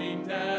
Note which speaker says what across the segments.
Speaker 1: expecting death's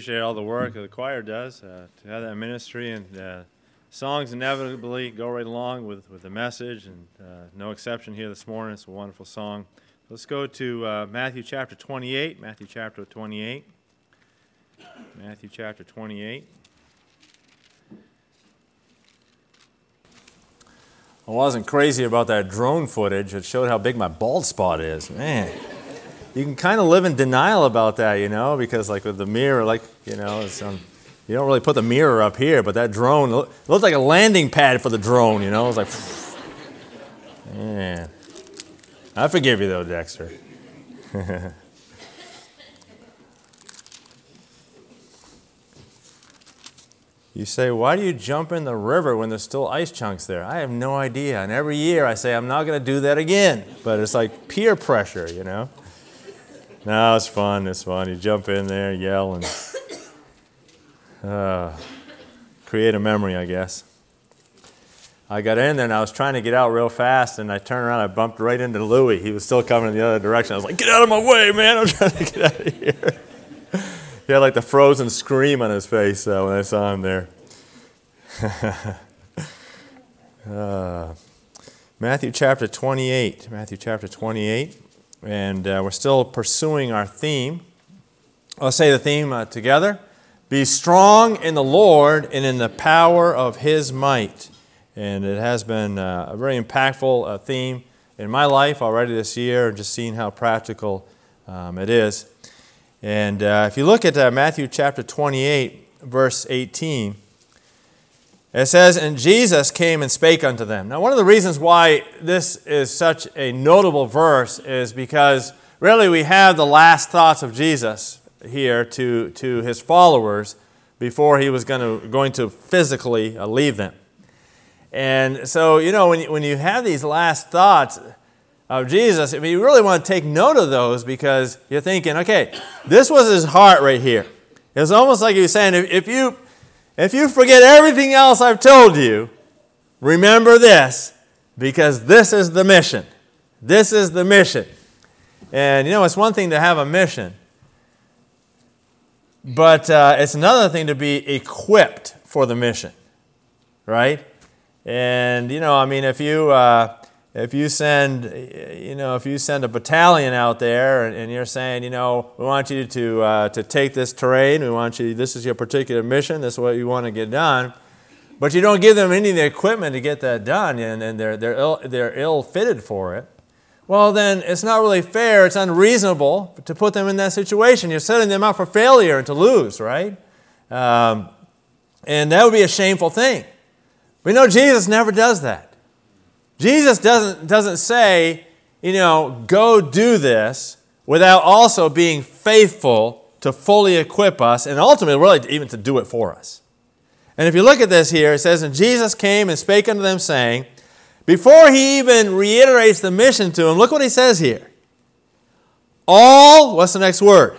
Speaker 2: appreciate all the work that the choir does uh, to have that ministry, and uh, songs inevitably go right along with, with the message, and uh, no exception here this morning. It's a wonderful song. Let's go to uh, Matthew chapter 28. Matthew chapter 28. Matthew chapter 28. I wasn't crazy about that drone footage. It showed how big my bald spot is. Man you can kind of live in denial about that, you know, because like with the mirror, like you know, it's, um, you don't really put the mirror up here, but that drone it looked like a landing pad for the drone, you know. It was like, man, I forgive you though, Dexter. You say, why do you jump in the river when there's still ice chunks there? I have no idea. And every year I say, I'm not going to do that again. But it's like peer pressure, you know? No, it's fun. It's fun. You jump in there, yell, and uh, create a memory, I guess. I got in there and I was trying to get out real fast, and I turned around. I bumped right into Louis. He was still coming in the other direction. I was like, "Get out of my way, man! I'm trying to get out of here." he had like the frozen scream on his face uh, when I saw him there. uh, Matthew chapter 28. Matthew chapter 28. And uh, we're still pursuing our theme. Let's say the theme uh, together Be strong in the Lord and in the power of his might. And it has been uh, a very impactful uh, theme in my life already this year, and just seeing how practical um, it is. And uh, if you look at uh, Matthew chapter 28, verse 18, it says, And Jesus came and spake unto them. Now, one of the reasons why this is such a notable verse is because really we have the last thoughts of Jesus here to, to his followers before he was going to, going to physically uh, leave them. And so, you know, when you, when you have these last thoughts of Jesus, I mean, you really want to take note of those because you're thinking, okay, this was his heart right here. It's almost like he was saying, if, if, you, if you forget everything else I've told you, remember this because this is the mission. This is the mission. And you know, it's one thing to have a mission, but uh, it's another thing to be equipped for the mission, right? And you know, I mean, if you uh, if you send you know if you send a battalion out there and, and you're saying you know we want you to uh, to take this terrain, we want you this is your particular mission, this is what you want to get done, but you don't give them any of the equipment to get that done, and, and they're they're ill, they're ill fitted for it well, then it's not really fair, it's unreasonable to put them in that situation. You're setting them up for failure and to lose, right? Um, and that would be a shameful thing. We know Jesus never does that. Jesus doesn't, doesn't say, you know, go do this without also being faithful to fully equip us and ultimately, really, even to do it for us. And if you look at this here, it says, And Jesus came and spake unto them, saying, before he even reiterates the mission to him, look what he says here. All, what's the next word?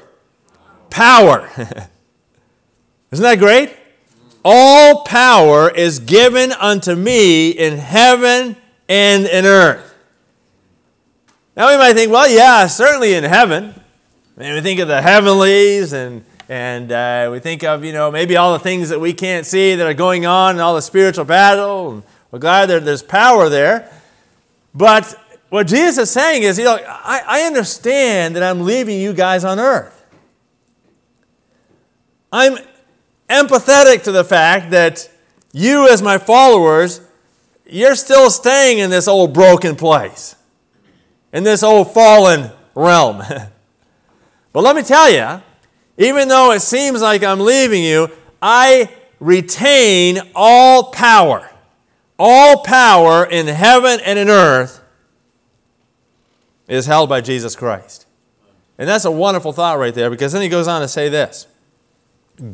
Speaker 2: Power. Isn't that great? All power is given unto me in heaven and in earth. Now we might think, well, yeah, certainly in heaven. I mean, we think of the heavenlies and and uh, we think of you know maybe all the things that we can't see that are going on and all the spiritual battle and we're glad that there's power there. But what Jesus is saying is, you know, I, I understand that I'm leaving you guys on earth. I'm empathetic to the fact that you, as my followers, you're still staying in this old broken place, in this old fallen realm. but let me tell you, even though it seems like I'm leaving you, I retain all power all power in heaven and in earth is held by Jesus Christ. And that's a wonderful thought right there because then he goes on to say this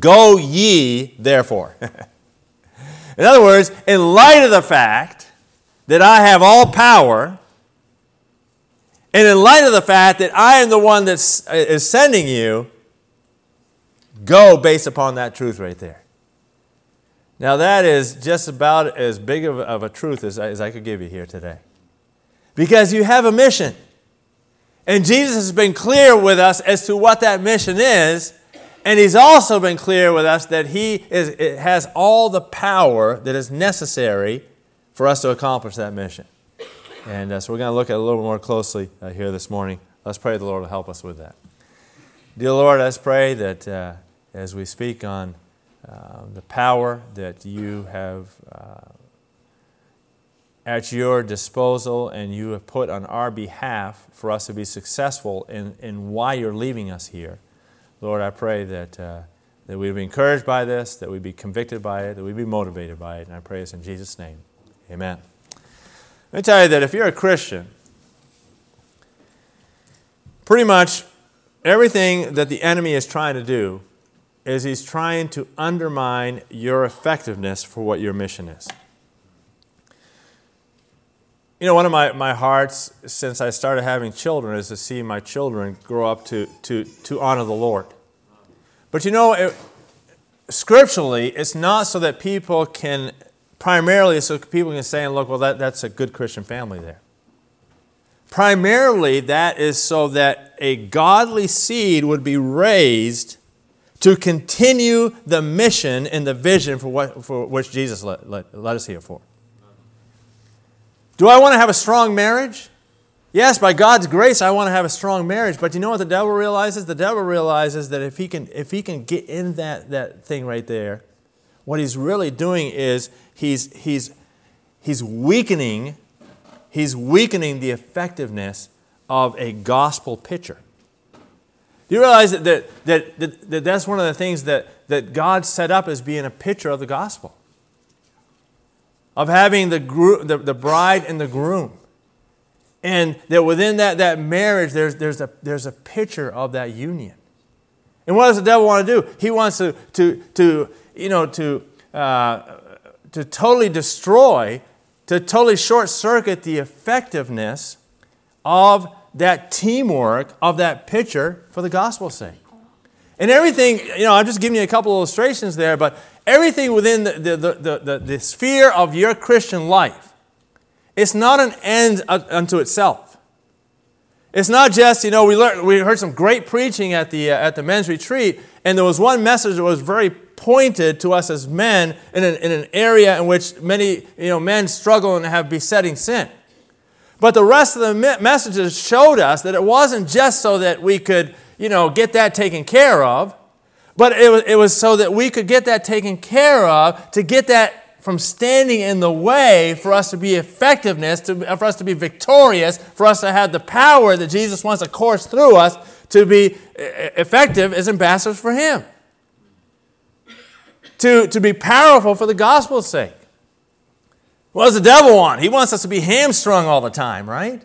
Speaker 2: Go ye therefore. in other words, in light of the fact that I have all power, and in light of the fact that I am the one that uh, is sending you, go based upon that truth right there. Now, that is just about as big of a, of a truth as as I could give you here today. Because you have a mission. And Jesus has been clear with us as to what that mission is. And he's also been clear with us that he is, has all the power that is necessary for us to accomplish that mission. And uh, so we're going to look at it a little more closely uh, here this morning. Let's pray the Lord will help us with that. Dear Lord, let's pray that uh, as we speak on uh, the power that you have uh, at your disposal and you have put on our behalf for us to be successful in, in why you're leaving us here. Lord, I pray that, uh, that we be encouraged by this, that we be convicted by it, that we be motivated by it. And I pray this in Jesus' name. Amen. Let me tell you that if you're a Christian, pretty much everything that the enemy is trying to do is he's trying to undermine your effectiveness for what your mission is. You know, one of my, my hearts since I started having children is to see my children grow up to, to, to honor the Lord. But you know, it, scripturally, it's not so that people can, primarily, so people can say, look, well, that, that's a good Christian family there. Primarily, that is so that a godly seed would be raised to continue the mission and the vision for, what, for which Jesus led, led, led us here for. Do I want to have a strong marriage? Yes, by God's grace, I want to have a strong marriage. But you know what the devil realizes? The devil realizes that if he can, if he can get in that, that thing right there, what he's really doing is he's, he's, he's weakening, he's weakening the effectiveness of a gospel picture. Do you realize that, that, that, that, that that's one of the things that, that God set up as being a picture of the gospel? Of having the, the, the bride and the groom. And that within that, that marriage, there's, there's, a, there's a picture of that union. And what does the devil want to do? He wants to, to, to you know, to, uh, to totally destroy, to totally short circuit the effectiveness of that teamwork, of that picture for the gospel's sake. And everything, you know, I'm just giving you a couple illustrations there, but everything within the, the, the, the, the sphere of your Christian life, it's not an end unto itself. It's not just, you know, we, learned, we heard some great preaching at the, uh, at the men's retreat, and there was one message that was very pointed to us as men in an, in an area in which many, you know, men struggle and have besetting sin. But the rest of the messages showed us that it wasn't just so that we could, you know, get that taken care of, but it was, it was so that we could get that taken care of to get that from standing in the way for us to be effectiveness, to, for us to be victorious, for us to have the power that Jesus wants to course through us to be effective as ambassadors for Him. To, to be powerful for the gospel's sake. What does the devil want? He wants us to be hamstrung all the time, right?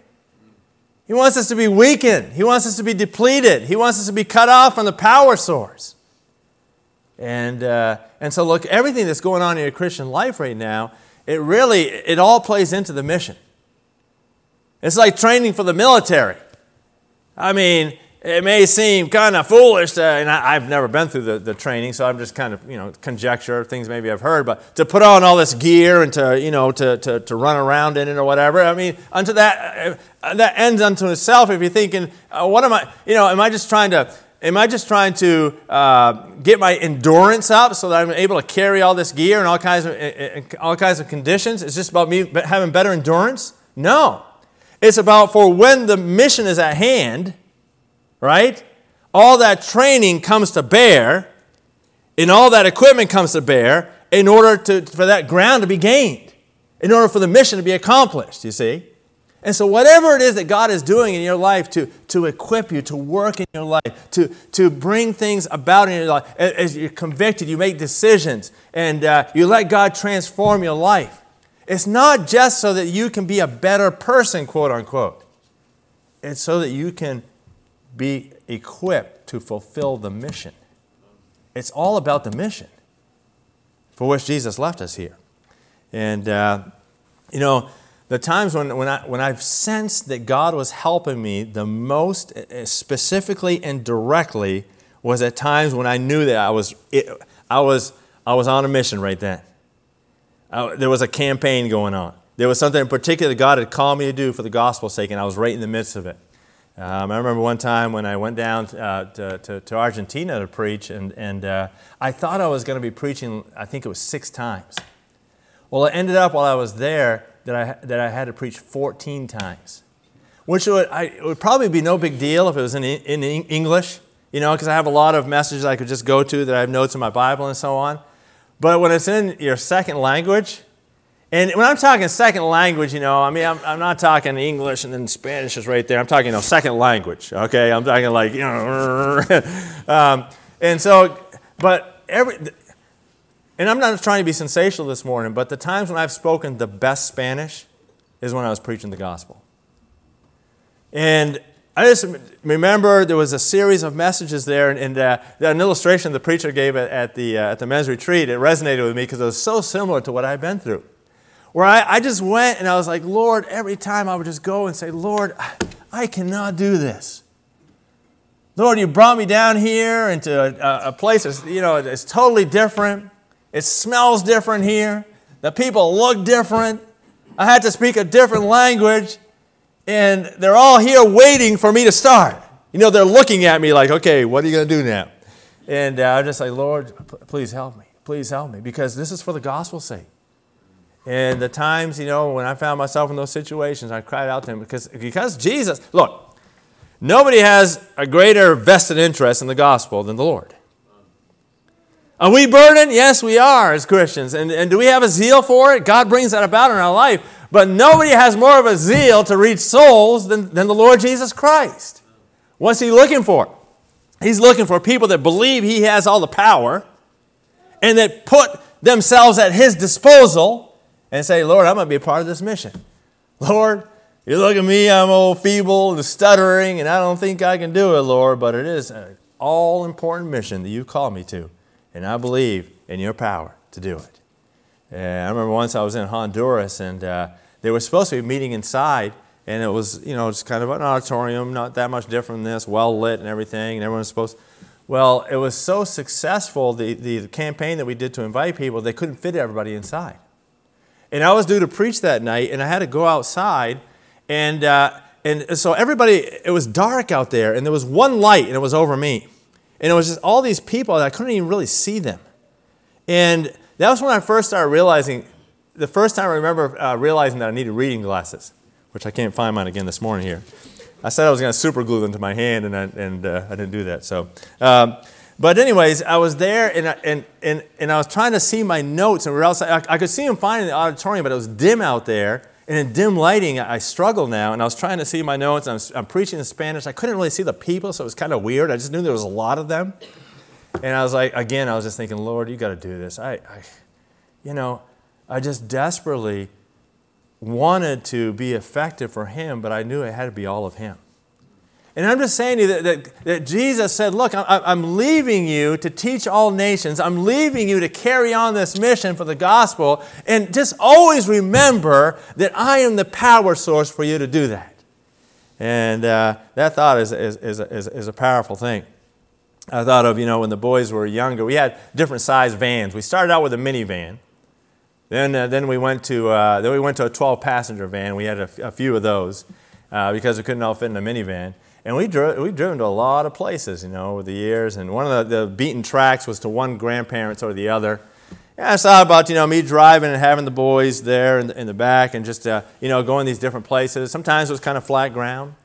Speaker 2: He wants us to be weakened. He wants us to be depleted. He wants us to be cut off from the power source. And, uh, and so, look, everything that's going on in your Christian life right now, it really, it all plays into the mission. It's like training for the military. I mean, it may seem kind of foolish, to, and I, have never been through the, the training, so I'm just kind of, you know, conjecture, things maybe I've heard, but to put on all this gear and to, you know, to, to, to run around in it or whatever, I mean, unto that, uh, that ends unto itself if you're thinking, uh, what am I, you know, am I just trying to, am I just trying to uh, get my endurance up so that I'm able to carry all this gear and all kinds of, all kinds of conditions? It's just about me having better endurance? No. It's about for when the mission is at hand, right? All that training comes to bear, and all that equipment comes to bear in order to, for that ground to be gained, in order for the mission to be accomplished, you see? And so, whatever it is that God is doing in your life to, to equip you, to work in your life, to, to bring things about in your life, as you're convicted, you make decisions, and uh, you let God transform your life. It's not just so that you can be a better person, quote unquote. It's so that you can be equipped to fulfill the mission. It's all about the mission for which Jesus left us here. And, uh, you know, the times when, when, I, when I've sensed that God was helping me the most uh, specifically and directly was at times when I knew that I was, it, I was, I was on a mission right then. I, there was a campaign going on. There was something in particular that God had called me to do for the gospel's sake, and I was right in the midst of it. Um, I remember one time when I went down uh, to, to, to, Argentina to preach, and, and uh, I thought I was going to be preaching, I think it was six times. Well, it ended up while I was there that I, that I had to preach 14 times, which would, I, it would probably be no big deal if it was in, in English, you know, because I have a lot of messages I could just go to that I have notes in my Bible and so on. But when it's in your second language, and when I'm talking second language, you know, I mean, I'm, I'm not talking English and then Spanish is right there. I'm talking, you know, second language, okay? I'm talking like, you know, um, and so, but every, and I'm not trying to be sensational this morning, but the times when I've spoken the best Spanish is when I was preaching the gospel. And I just remember there was a series of messages there, and, and uh, an illustration the preacher gave at, at the, uh, at the men's retreat, it resonated with me because it was so similar to what I've been through where I, I just went and I was like, Lord, every time I would just go and say, Lord, I cannot do this. Lord, you brought me down here into a, a place that's, you know, it's totally different. It smells different here. The people look different. I had to speak a different language. And they're all here waiting for me to start. You know, they're looking at me like, okay, what are you going to do now? And uh, I'm just like, Lord, please help me. Please help me. Because this is for the gospel's sake. And the times, you know, when I found myself in those situations, I cried out to him because, because Jesus, look, nobody has a greater vested interest in the gospel than the Lord. Are we burdened? Yes, we are as Christians. And, and do we have a zeal for it? God brings that about in our life. But nobody has more of a zeal to reach souls than, than the Lord Jesus Christ. What's He looking for? He's looking for people that believe He has all the power and that put themselves at His disposal and say, Lord, I'm going to be a part of this mission. Lord, you look at me, I'm old, feeble, and stuttering, and I don't think I can do it, Lord, but it is an all important mission that you called me to, and I believe in your power to do it. And I remember once I was in Honduras, and uh, they were supposed to be meeting inside, and it was, you know, just kind of an auditorium, not that much different than this, well lit and everything, and everyone was supposed. to, Well, it was so successful, the, the campaign that we did to invite people, they couldn't fit everybody inside. And I was due to preach that night, and I had to go outside, and, uh, and so everybody, it was dark out there, and there was one light, and it was over me. And it was just all these people, that I couldn't even really see them. And that was when I first started realizing, the first time I remember uh, realizing that I needed reading glasses, which I can't find mine again this morning here. I said I was going to super glue them to my hand, and I, and, uh, I didn't do that. So, um, but anyways, I was there, and I, and, and, and I was trying to see my notes, and we outside. I, I could see them fine in the auditorium, but it was dim out there, and in dim lighting, I struggle now, and I was trying to see my notes. I'm, I'm preaching in Spanish. I couldn't really see the people, so it was kind of weird. I just knew there was a lot of them, and I was like, again, I was just thinking, Lord, you got to do this. I, I, you know, I just desperately wanted to be effective for Him, but I knew it had to be all of Him. And I'm just saying to you that, that, that Jesus said, Look, I'm, I'm leaving you to teach all nations. I'm leaving you to carry on this mission for the gospel. And just always remember that I am the power source for you to do that. And uh, that thought is, is, is, is, is a powerful thing. I thought of, you know, when the boys were younger, we had different size vans. We started out with a minivan. Then, uh, then, we went to, uh, then we went to a 12 passenger van. We had a, f- a few of those uh, because we couldn't all fit in a minivan. And we drove, we've driven to a lot of places, you know, over the years. And one of the, the beaten tracks was to one grandparents or the other. And I thought about, you know, me driving and having the boys there in the, in the back and just, uh, you know, going these different places. Sometimes it was kind of flat ground.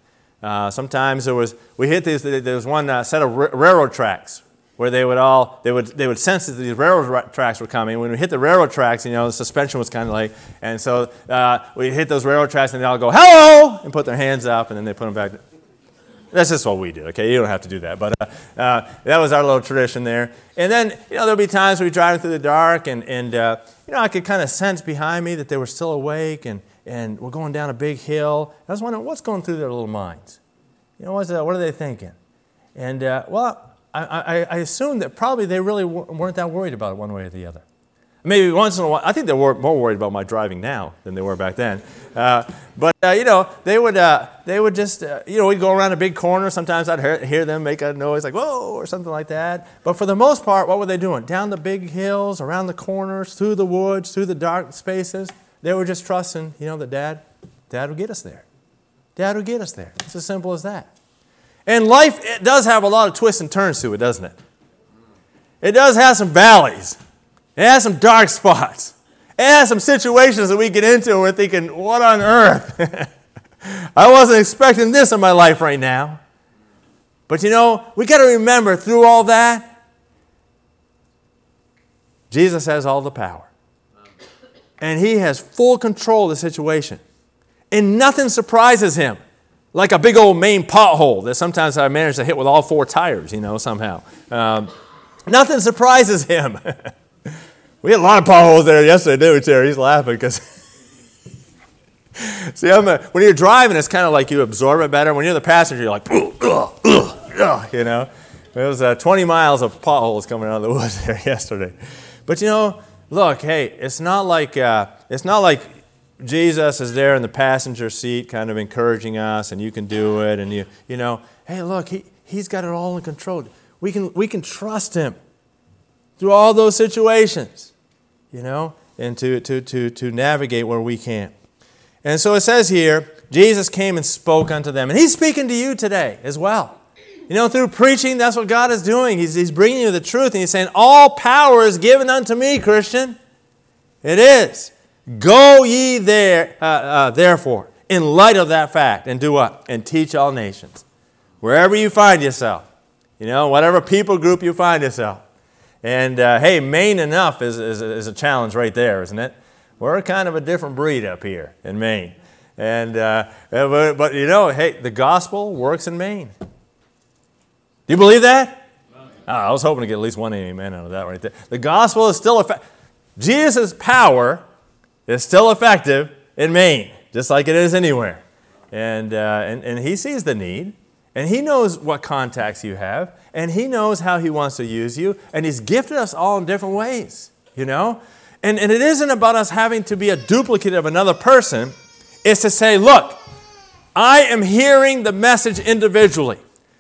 Speaker 2: Uh, sometimes there was, we hit these, there was one uh, set of r- railroad tracks where they would all, they would, they would sense that these railroad tracks were coming. When we hit the railroad tracks, you know, the suspension was kind of like, and so uh, we hit those railroad tracks and they all go, hello, and put their hands up and then they put them back. That's just what we do, okay? You don't have to do that. But uh, uh, that was our little tradition there. And then, you know, there'll be times we driving through the dark and, and uh, you know, I could kind of sense behind me that they were still awake and, and we're going down a big hill. I was wondering what's going through their little minds. You know, what's, uh, what are they thinking? And, uh, well, I, I, I assumed that probably they really weren't that worried about it one way or the other. Maybe once in a while, I think they're more worried about my driving now than they were back then. Uh, but, uh, you know, they would, uh, they would just, uh, you know, we'd go around a big corner. Sometimes I'd hear, hear, them make a noise like, whoa, or something like that. But for the most part, what were they doing? Down the big hills, around the corners, through the woods, through the dark spaces. They were just trusting, you know, that dad, dad would get us there. Dad would get us there. It's as simple as that. And life, it does have a lot of twists and turns to it, doesn't it? It does have some valleys. It has some dark spots. It has some situations that we get into and we're thinking, what on earth? I wasn't expecting this in my life right now. But you know, we got to remember through all that, Jesus has all the power. And he has full control of the situation. And nothing surprises him. Like a big old Maine pothole that sometimes I manage to hit with all four tires, you know, somehow. Um, nothing surprises him. We had a lot of potholes there yesterday, didn't we, Terry? He's laughing because. See, I'm a, when you're driving, it's kind of like you absorb it better. When you're the passenger, you're like, ugh, you know. It was uh, 20 miles of potholes coming out of the woods there yesterday. But you know, look, hey, it's not like uh, it's not like Jesus is there in the passenger seat, kind of encouraging us, and you can do it, and you you know, hey, look, he he's got it all in control. We can we can trust him through all those situations, you know, and to, to, to, to navigate where we can't. And so it says here, Jesus came and spoke unto them. And he's speaking to you today as well. You know, through preaching, that's what God is doing. He's, he's bringing you the truth. And he's saying, All power is given unto me, Christian. It is. Go ye there, uh, uh, therefore, in light of that fact, and do what? And teach all nations. Wherever you find yourself, you know, whatever people group you find yourself. And uh, hey, Maine enough is, is, is, a challenge right there, isn't it? We're kind of a different breed up here in Maine. And, uh, but, but, you know, hey, the gospel works in Maine. Do you believe that? Oh, I was hoping to get at least one amen out of that right there. The gospel is still effective. Jesus' power is still effective in Maine, just like it is anywhere. And, uh, and, and he sees the need. And He knows what contacts you have, and He knows how He wants to use you, and He's gifted us all in different ways, you know? And, and it isn't about us having to be a duplicate of another person, it's to say, look, I am hearing the message individually.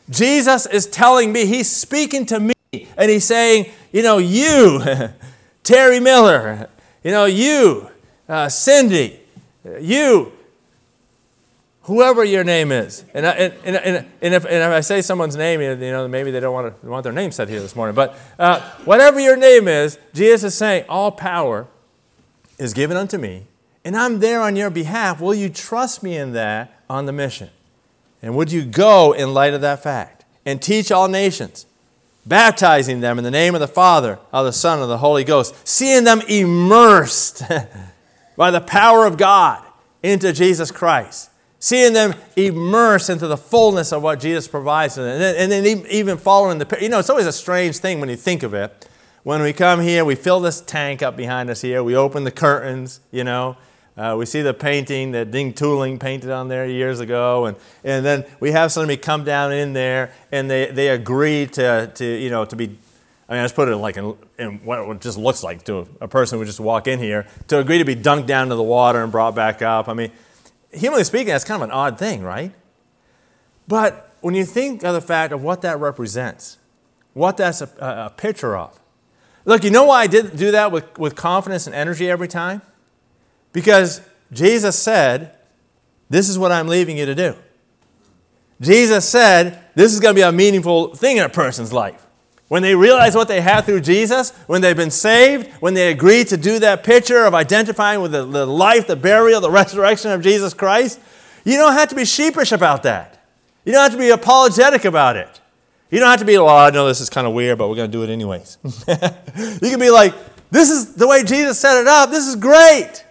Speaker 2: Jesus is telling me, He's speaking to me, and He's saying, you know, you, Terry Miller, you know, you, uh, Cindy, you, whoever your name is. And, and, and, and, if, and if I say someone's name, you know, maybe they don't want, to, want their name said here this morning. But uh, whatever your name is, Jesus is saying, all power is given unto me, and I'm there on your behalf. Will you trust me in that on the mission? And would you go in light of that fact and teach all nations, baptizing them in the name of the Father, of the Son, of the Holy Ghost, seeing them immersed by the power of God into Jesus Christ? Seeing them immersed into the fullness of what Jesus provides to them. And then, and then even following the, you know, it's always a strange thing when you think of it. When we come here, we fill this tank up behind us here, we open the curtains, you know, uh, we see the painting that Ding Tooling painted on there years ago, and, and then we have somebody come down in there and they, they agree to, to, you know, to be, I mean, let's put it like in, in what it just looks like to a, a person who would just walk in here, to agree to be dunked down to the water and brought back up. I mean, humanly speaking, that's kind of an odd thing, right? But when you think of the fact of what that represents, what that's a, a picture of, look, you know why I did do that with, with confidence and energy every time? Because Jesus said, This is what I'm leaving you to do. Jesus said, This is going to be a meaningful thing in a person's life. When they realize what they have through Jesus, when they've been saved, when they agree to do that picture of identifying with the, the, life, the burial, the resurrection of Jesus Christ, you don't have to be sheepish about that. You don't have to be apologetic about it. You don't have to be, well, I know this is kind of weird, but we're going to do it anyways. you can be like, this is the way Jesus set it up. This is great.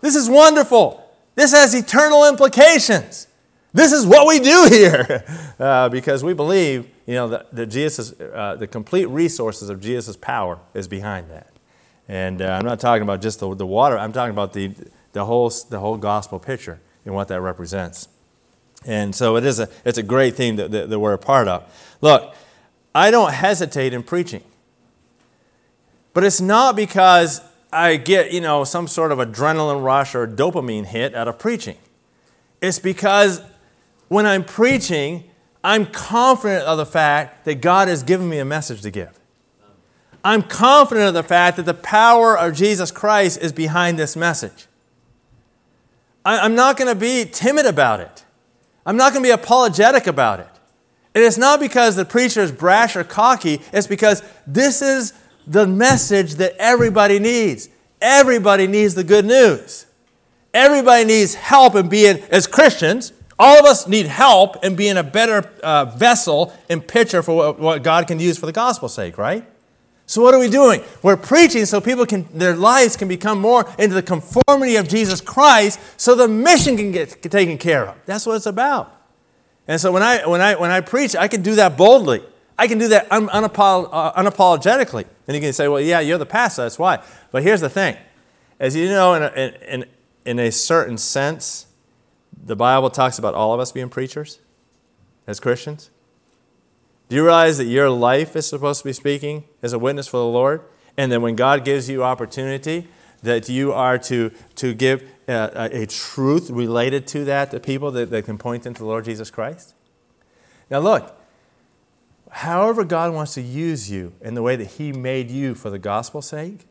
Speaker 2: This is wonderful. This has eternal implications. This is what we do here uh, because we believe you know, that, that Jesus, uh, the complete resources of Jesus' power is behind that. And uh, I'm not talking about just the, the water, I'm talking about the, the, whole, the whole gospel picture and what that represents. And so it is a, it's a great thing that, that, that we're a part of. Look, I don't hesitate in preaching. But it's not because I get, you know, some sort of adrenaline rush or dopamine hit out of preaching. It's because when I'm preaching, I'm confident of the fact that God has given me a message to give. I'm confident of the fact that the power of Jesus Christ is behind this message. I'm not going to be timid about it. I'm not going to be apologetic about it. And it's not because the preacher is brash or cocky, it's because this is the message that everybody needs. Everybody needs the good news. Everybody needs help in being, as Christians, all of us need help in being a better uh, vessel and pitcher for what, what God can use for the gospel's sake, right? So what are we doing? We're preaching so people can their lives can become more into the conformity of Jesus Christ so the mission can get taken care of. That's what it's about. And so when I when I when I preach, I can do that boldly. I can do that un, uh, unapologetically. And you can say, "Well, yeah, you're the pastor, that's why." But here's the thing. As you know in a, in, in a certain sense, the Bible talks about all of us being preachers as Christians? Do you realize that your life is supposed to be speaking as a witness for the Lord? And that when God gives you opportunity, that you are to, to give uh, a, a, truth related to that to people that, that can point them to the Lord Jesus Christ? Now, look, however God wants to use you in the way that He made you for the gospel's sake,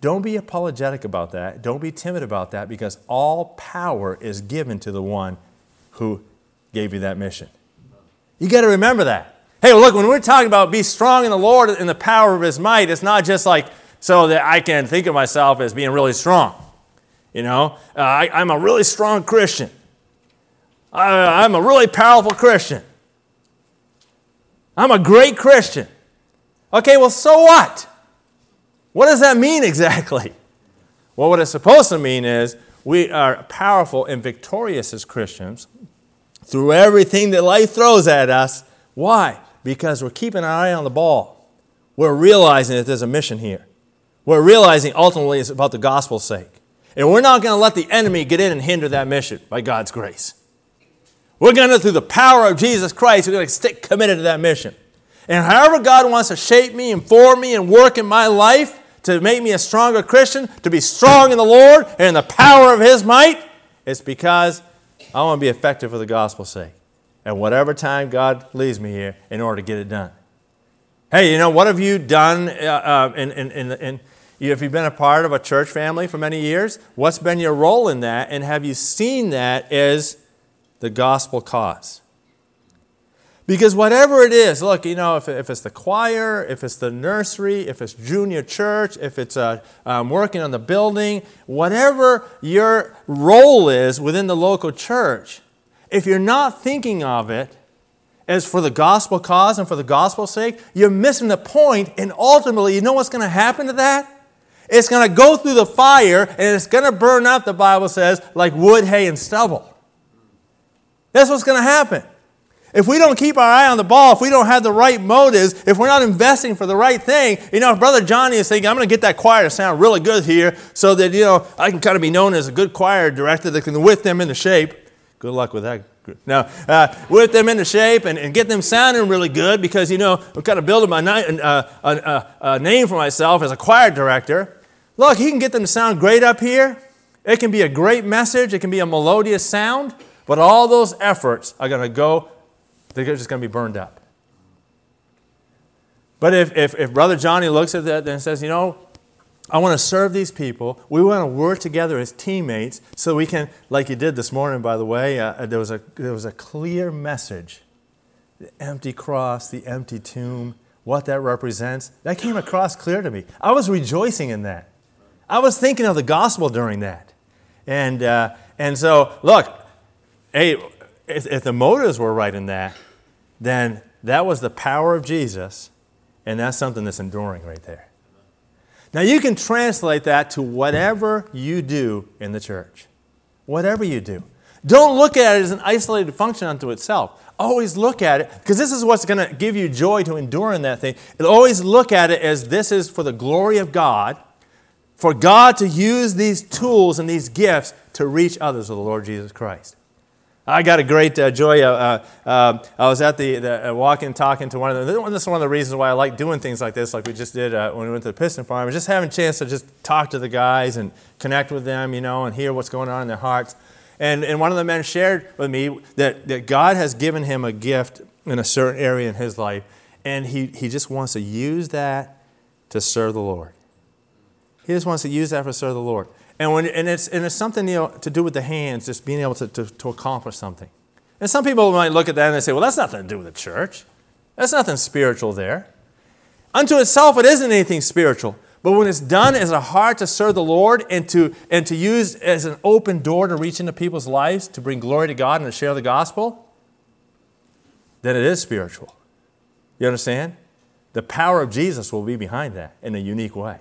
Speaker 2: don't be apologetic about that. Don't be timid about that because all power is given to the one who gave you that mission. You got to remember that. Hey, look, when we're talking about be strong in the Lord and the power of his might, it's not just like so that I can think of myself as being really strong. You know, uh, I, am a really strong Christian. I, I'm a really powerful Christian. I'm a great Christian. Okay, well, so what? What does that mean exactly? Well, what it's supposed to mean is we are powerful and victorious as Christians through everything that life throws at us. Why? Because we're keeping our eye on the ball. We're realizing that there's a mission here. We're realizing ultimately it's about the gospel's sake. And we're not going to let the enemy get in and hinder that mission by God's grace. We're going to, through the power of Jesus Christ, we're going to stick committed to that mission. And however God wants to shape me and form me and work in my life to make me a stronger Christian, to be strong in the Lord and in the power of His might, it's because I want to be effective for the gospel's sake. At whatever time God leads me here in order to get it done. Hey, you know, what have you done uh, uh, in, in, in, in if you've been a part of a church family for many years, what's been your role in that? And have you seen that as the gospel cause? Because whatever it is, look, you know, if, if it's the choir, if it's the nursery, if it's junior church, if it's uh, um, working on the building, whatever your role is within the local church, if you're not thinking of it as for the gospel cause and for the gospel's sake, you're missing the point, and ultimately, you know what's going to happen to that? It's going to go through the fire and it's going to burn up, the Bible says, like wood, hay, and stubble. That's what's going to happen. If we don't keep our eye on the ball, if we don't have the right motives, if we're not investing for the right thing, you know, if Brother Johnny is thinking, I'm going to get that choir to sound really good here so that, you know, I can kind of be known as a good choir director that can whip them into shape. Good luck with that. Now, uh, whip them into shape and, and, get them sounding really good because, you know, I'm kind of building my ni- uh, a name for myself as a choir director. Look, he can get them to sound great up here. It can be a great message, it can be a melodious sound, but all those efforts are going to go they're just going to be burned up. But if, if, if Brother Johnny looks at that and says, you know, I want to serve these people. We want to work together as teammates so we can, like you did this morning, by the way, uh, there, was a, there was a clear message. The empty cross, the empty tomb, what that represents, that came across clear to me. I was rejoicing in that. I was thinking of the gospel during that. And, uh, and so, look, hey, if, if the motives were right in that, then that was the power of Jesus, and that's something that's enduring right there. Now, you can translate that to whatever you do in the church. Whatever you do. Don't look at it as an isolated function unto itself. Always look at it, because this is what's going to give you joy to endure in that thing. And always look at it as this is for the glory of God, for God to use these tools and these gifts to reach others with the Lord Jesus Christ. I got a great uh, joy. Uh, uh, I was at the, the uh, walking, talking to one of them. This is one of the reasons why I like doing things like this, like we just did uh, when we went to the Piston Farm. Just having a chance to just talk to the guys and connect with them, you know, and hear what's going on in their hearts. And, and one of the men shared with me that, that God has given him a gift in a certain area in his life, and he, he just wants to use that to serve the Lord. He just wants to use that for serve the Lord. And, when, and, it's, and it's something you know, to do with the hands, just being able to, to, to accomplish something. And some people might look at that and they say, well, that's nothing to do with the church. That's nothing spiritual there. Unto itself, it isn't anything spiritual. But when it's done as a heart to serve the Lord and to, and to use as an open door to reach into people's lives, to bring glory to God and to share the gospel, then it is spiritual. You understand? The power of Jesus will be behind that in a unique way.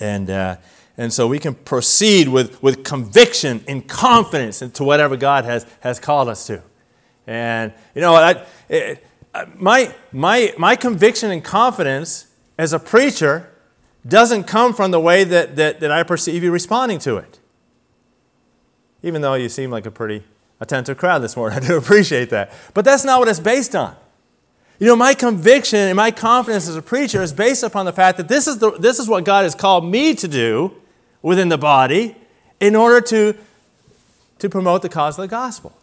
Speaker 2: And, uh, and so we can proceed with, with conviction and confidence into whatever God has, has called us to. And, you know, I, it, my, my, my conviction and confidence as a preacher doesn't come from the way that, that, that I perceive you responding to it. Even though you seem like a pretty attentive crowd this morning, I do appreciate that. But that's not what it's based on. You know, my conviction and my confidence as a preacher is based upon the fact that this is, the, this is what God has called me to do within the body in order to, to promote the cause of the gospel.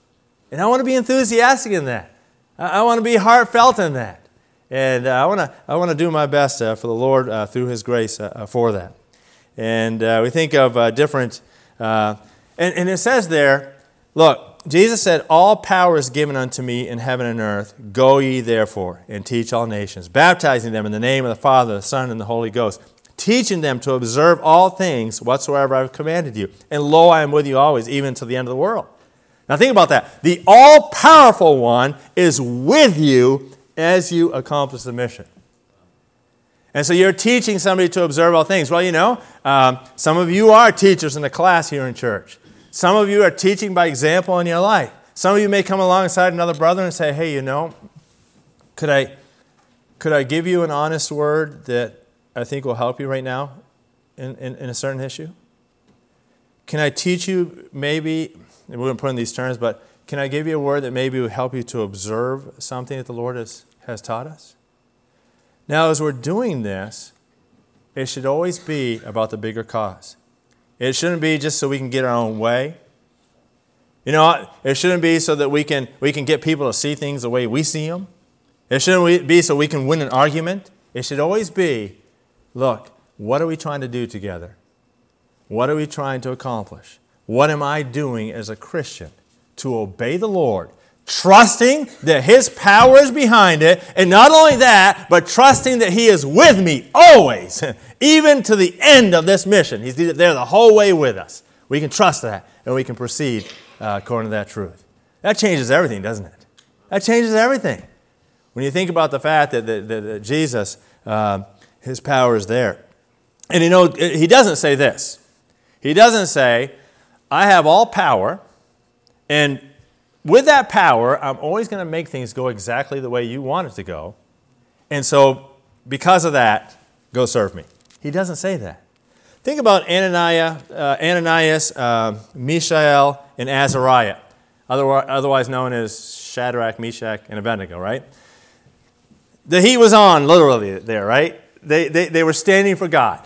Speaker 2: And I want to be enthusiastic in that. I, want to be heartfelt in that. And uh, I, want to, I want to do my best uh, for the Lord uh, through His grace for that. And we think of different, and, and it says there, look, Jesus said, All power is given unto me in heaven and earth. Go ye therefore and teach all nations, baptizing them in the name of the Father, the Son, and the Holy Ghost teaching them to observe all things whatsoever I have commanded you. And lo, I am with you always, even to the end of the world. Now think about that. The all powerful one is with you as you accomplish the mission. And so you're teaching somebody to observe all things. Well, you know, um, some of you are teachers in the class here in church. Some of you are teaching by example in your life. Some of you may come alongside another brother and say, hey, you know, could I, could I give you an honest word that I think will help you right now in, in, in a certain issue? Can I teach you maybe, going to put in these terms, but can I give you a word that maybe will help you to observe something that the Lord has, has taught us? Now, as we're doing this, it should always be about the bigger cause. It shouldn't be just so we can get our own way. You know, it shouldn't be so that we can, we can get people to see things the way we see them. It shouldn't be so we can win an argument. It should always be look, what are we trying to do together? What are we trying to accomplish? What am I doing as a Christian to obey the Lord? Trusting that His power is behind it, and not only that, but trusting that He is with me always, even to the end of this mission. He's there the whole way with us. We can trust that, and we can proceed uh, according to that truth. That changes everything, doesn't it? That changes everything. When you think about the fact that, that, that Jesus, uh, His power is there. And you know, He doesn't say this. He doesn't say, I have all power, and with that power, I'm always going to make things go exactly the way you want it to go. And so, because of that, go serve me. He doesn't say that. Think about Ananias, uh, Ananias uh, Mishael, and Azariah, otherwise known as Shadrach, Meshach, and Abednego, right? The heat was on, literally, there, right? They, they, they were standing for God.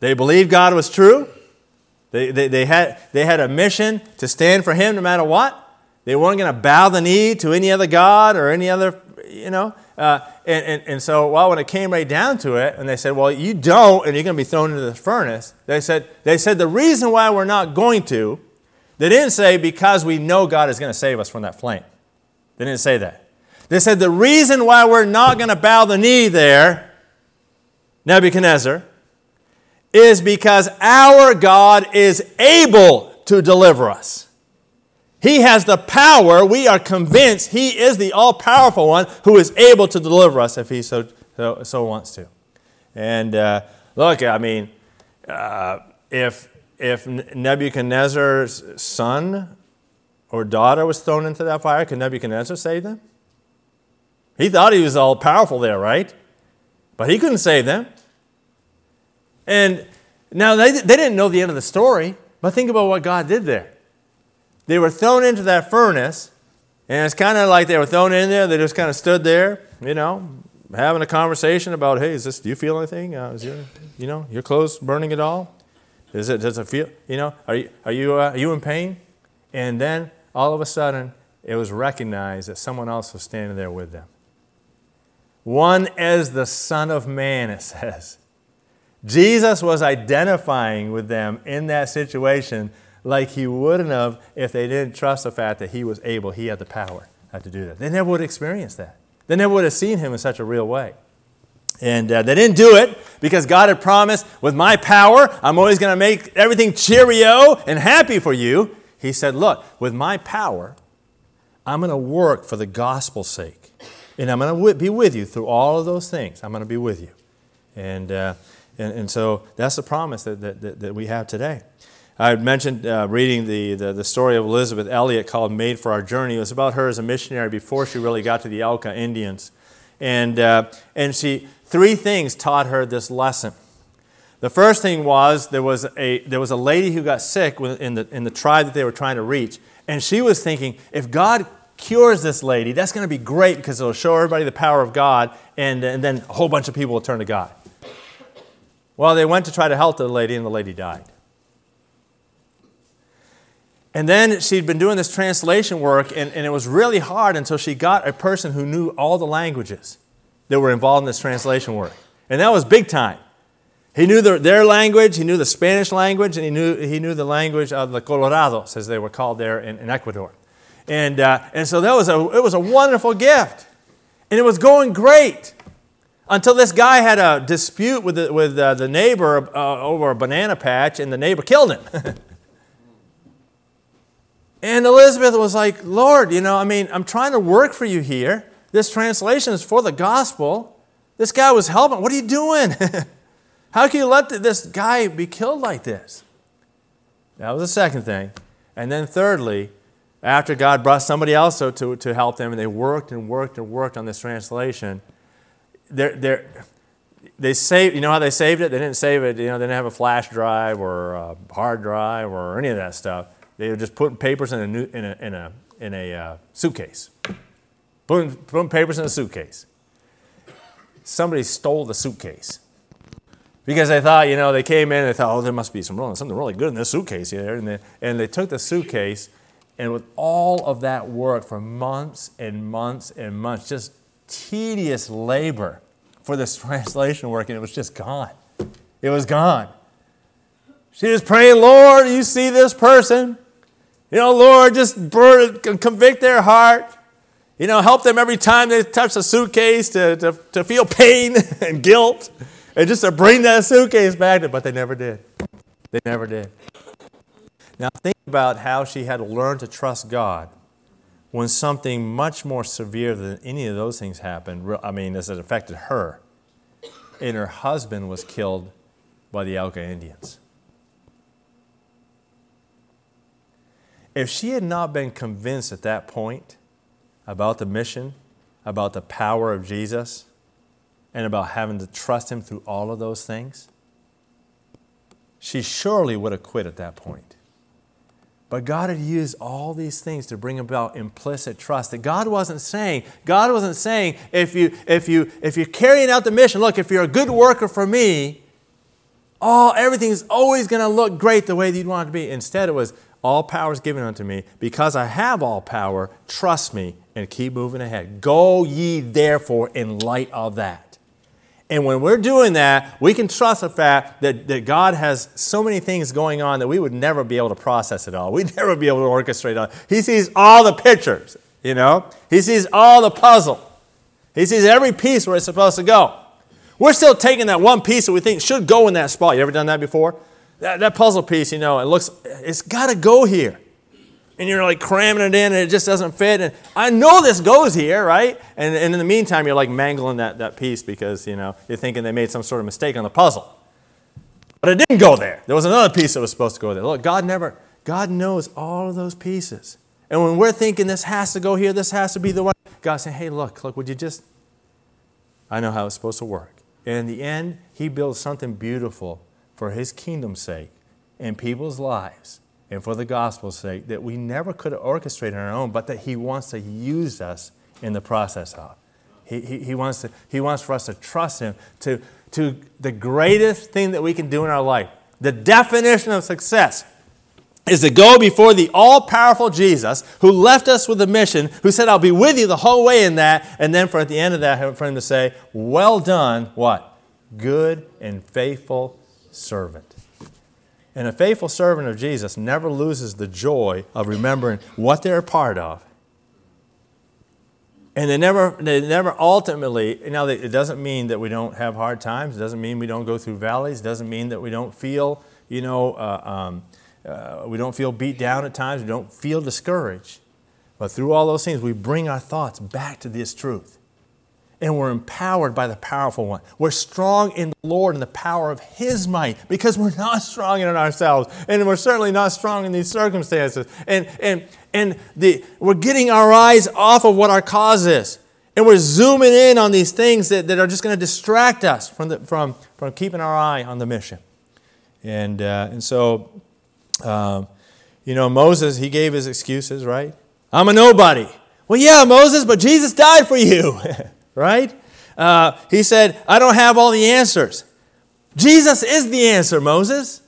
Speaker 2: They believed God was true. They, they, they, had, they had a mission to stand for Him no matter what. They weren't going to bow the knee to any other God or any other, you know. Uh, and, and, and so, well, when it came right down to it, and they said, well, you don't, and you're going to be thrown into the furnace, they said, they said the reason why we're not going to, they didn't say because we know God is going to save us from that flame. They didn't say that. They said the reason why we're not going to bow the knee there, Nebuchadnezzar, is because our God is able to deliver us. He has the power. We are convinced He is the all powerful one who is able to deliver us if He so, so, so wants to. And uh, look, I mean, uh, if, if Nebuchadnezzar's son or daughter was thrown into that fire, could Nebuchadnezzar save them? He thought he was all powerful there, right? But he couldn't save them. And now they, they didn't know the end of the story, but think about what God did there. They were thrown into that furnace, and it's kind of like they were thrown in there. They just kind of stood there, you know, having a conversation about, hey, is this? Do you feel anything? Uh, is your, you know, your clothes burning at all? Is it? Does it feel? You know, are you are you uh, are you in pain? And then all of a sudden, it was recognized that someone else was standing there with them. One as the Son of Man, it says. Jesus was identifying with them in that situation like he wouldn't have if they didn't trust the fact that he was able, he had the power to do that. They never would have experienced that. They never would have seen him in such a real way. And uh, they didn't do it because God had promised, with my power, I'm always going to make everything cheerio and happy for you. He said, Look, with my power, I'm going to work for the gospel's sake. And I'm going to be with you through all of those things. I'm going to be with you. And, uh, and, and so that's the promise that, that, that we have today. I mentioned uh, reading the, the, the, story of Elisabeth Elliot called Made for Our Journey. It was about her as a missionary before she really got to the Auca Indians. And, uh, and she, three things taught her this lesson. The first thing was there was a, there was a lady who got sick in the, in the tribe that they were trying to reach. And she was thinking, if God cures this lady, that's going to be great because it'll show everybody the power of God, and, and then a whole bunch of people will turn to God. Well, they went to try to help the lady, and the lady died. And then she'd been doing this translation work, and, and it was really hard until she got a person who knew all the languages that were involved in this translation work. And that was big time. He knew the, their language, he knew the Spanish language, and he knew, he knew the language of the Colorados, as they were called there in, in Ecuador. And, uh, and so that was a, it was a wonderful gift. And it was going great until this guy had a dispute with the, with, uh, the neighbor uh, over a banana patch, and the neighbor killed him. And Elisabeth was like, Lord, you know, I mean, I'm trying to work for you here. This translation is for the gospel. This guy was helping. What are you doing? How can you let this guy be killed like this? That was the second thing. And then, thirdly, after God brought somebody else to, to help them, and they worked and worked and worked on this translation, they're, they're, they saved, you know how they saved it? They didn't save it, you know, they didn't have a flash drive or a hard drive or any of that stuff. They were just putting papers in a, new, in a, in a in a uh, suitcase, putting, putting papers in a suitcase. Somebody stole the suitcase because they thought, you know, they came in and they thought, oh, there must be some something really good in this suitcase here. And they, and they took the suitcase, and with all of that work for months and months and months, just tedious labor for this translation work, and it was just gone. It was gone. She was praying, Lord, you see this person. You know, Lord, just burn, convict their heart. You know, help them every time they touch the suitcase to, to, to feel pain and guilt and just to bring that suitcase back. But they never did. They never did. Now, think about how she had to learn to trust God when something much more severe than any of those things happened. I mean, as it affected her, and her husband was killed by the Auca Indians. If she had not been convinced at that point about the mission, about the power of Jesus, and about having to trust Him through all of those things, she surely would have quit at that point. But God had used all these things to bring about implicit trust. That God wasn't saying, God wasn't saying, if you if you if you're carrying out the mission, look, if you're a good worker for me, all everything's always going to look great the way that you'd want it to be. Instead, it was all power is given unto me. Because I have all power, trust me and keep moving ahead. Go ye therefore in light of that. And when we're doing that, we can trust the fact that, that God has so many things going on that we would never be able to process it all. We'd never be able to orchestrate it all. He sees all the pictures, you know? He sees all the puzzle. He sees every piece where it's supposed to go. We're still taking that one piece that we think should go in that spot. You ever done that before? That, that puzzle piece, you know, it looks, it's got to go here and you're like cramming it in and it just doesn't fit. And I know this goes here, right? And, and in the meantime, you're like mangling that, that piece because, you know, you're thinking they made some sort of mistake on the puzzle. But it didn't go there. There was another piece that was supposed to go there. Look, God never, God knows all of those pieces. And when we're thinking this has to go here, this has to be the one, God's saying, hey, look, look, would you just, I know how it's supposed to work. And in the end, He builds something beautiful for His kingdom's sake in people's lives and for the gospel's sake that we never could have orchestrated on our own, but that He wants to use us in the process of. He, he, he, wants, to, he wants for us to trust Him to, to the greatest thing that we can do in our life. The definition of success is to go before the all powerful Jesus who left us with a mission, who said, I'll be with you the whole way in that, and then for at the end of that, for Him to say, Well done, what? Good and faithful servant. And a faithful servant of Jesus never loses the joy of remembering what they're a part of. And they never, they never ultimately, know, it doesn't mean that we don't have hard times. It doesn't mean we don't go through valleys. It doesn't mean that we don't feel, you know, uh, um, uh, we don't feel beat down at times. We don't feel discouraged. But through all those things, we bring our thoughts back to this truth and we're empowered by the powerful one. We're strong in the Lord and the power of His might because we're not strong in ourselves, and we're certainly not strong in these circumstances. And, and, and the, we're getting our eyes off of what our cause is, and we're zooming in on these things that, that are just going to distract us from, the, from, from keeping our eye on the mission. And, uh, and so, um, you know, Moses, he gave his excuses, right? I'm a nobody. Well, yeah, Moses, but Jesus died for you. right? Uh, he said, I don't have all the answers. Jesus is the answer, Moses.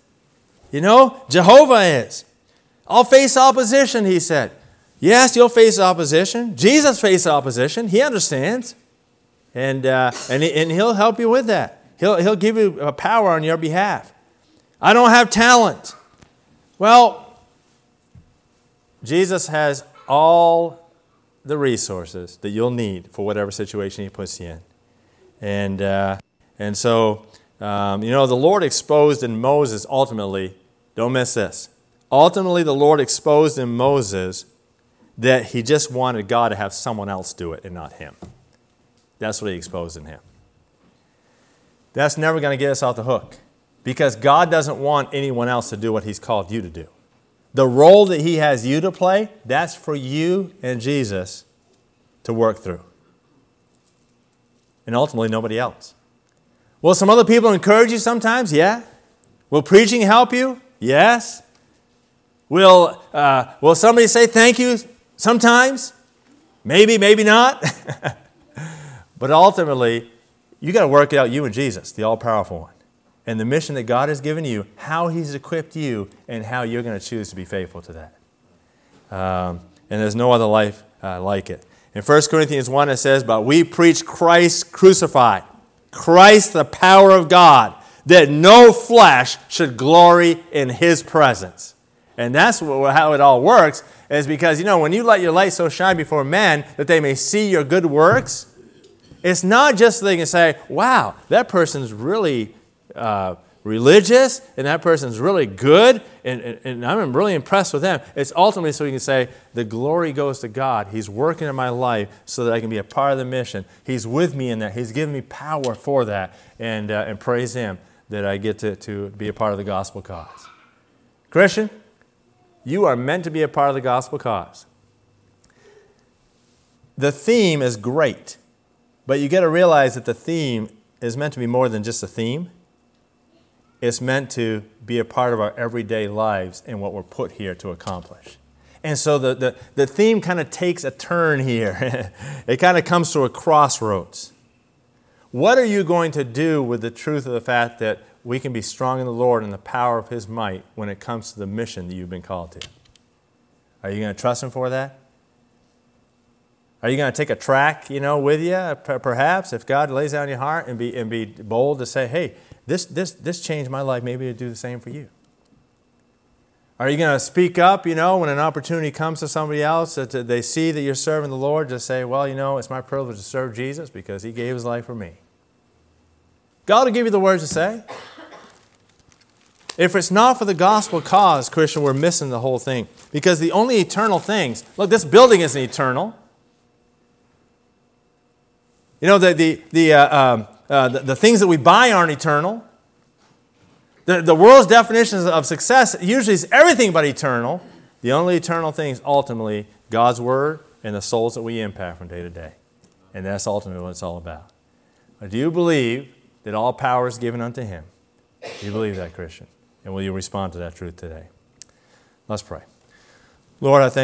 Speaker 2: You know, Jehovah is. I'll face opposition, he said. Yes, you'll face opposition. Jesus faced opposition. He understands. And, uh, and, and he'll help you with that. He'll, he'll give you a power on your behalf. I don't have talent. Well, Jesus has all the resources that you'll need for whatever situation He puts you in. And, uh, and so, um, you know, the Lord exposed in Moses ultimately, don't miss this. Ultimately, the Lord exposed in Moses that he just wanted God to have someone else do it and not him. That's what he exposed in him. That's never going to get us off the hook because God doesn't want anyone else to do what he's called you to do. The role that He has you to play, that's for you and Jesus to work through. And ultimately, nobody else. Will some other people encourage you sometimes? Yeah. Will preaching help you? Yes. Will, uh, will somebody say thank you Sometimes, maybe, maybe not. but ultimately, you got to work it out, you and Jesus, the all powerful one. And the mission that God has given you, how He's equipped you, and how you're going to choose to be faithful to that. Um, and there's no other life uh, like it. In 1 Corinthians 1, it says, But we preach Christ crucified, Christ the power of God, that no flesh should glory in His presence. And that's how it all works, is because, you know, when you let your light so shine before men that they may see your good works, it's not just so they can say, wow, that person's really uh, religious and that person's really good and, and, and, I'm really impressed with them. It's ultimately so you can say, the glory goes to God. He's working in my life so that I can be a part of the mission. He's with me in that. He's given me power for that. And, uh, and praise Him that I get to, to be a part of the gospel cause. Christian, you are meant to be a part of the gospel cause. The theme is great, but you got to realize that the theme is meant to be more than just a theme. It's meant to be a part of our everyday lives and what we're put here to accomplish. And so the, the, the theme kind of takes a turn here. it kind of comes to a crossroads. What are you going to do with the truth of the fact that we can be strong in the Lord and the power of His might when it comes to the mission that you've been called to? Are you going to trust Him for that? Are you going to take a track, you know, with you, perhaps, if God lays down your heart and be, and be bold to say, hey, this, this, this changed my life, maybe to do the same for you? Are you going to speak up, you know, when an opportunity comes to somebody else that they see that you're serving the Lord, just say, well, you know, it's my privilege to serve Jesus because he gave his life for me? God will give you the words to say. If it's not for the gospel cause, Christian, we're missing the whole thing. Because the only eternal things, look, this building isn't eternal. You know, the, the, the, uh, um, uh, the, the, things that we buy aren't eternal. The, the world's definitions of success usually is everything but eternal. The only eternal thing is ultimately God's Word and the souls that we impact from day to day. And that's ultimately what it's all about. Do you believe that all power is given unto Him? Do you believe that, Christian? And will you respond to that truth today? Let's pray. Lord, I thank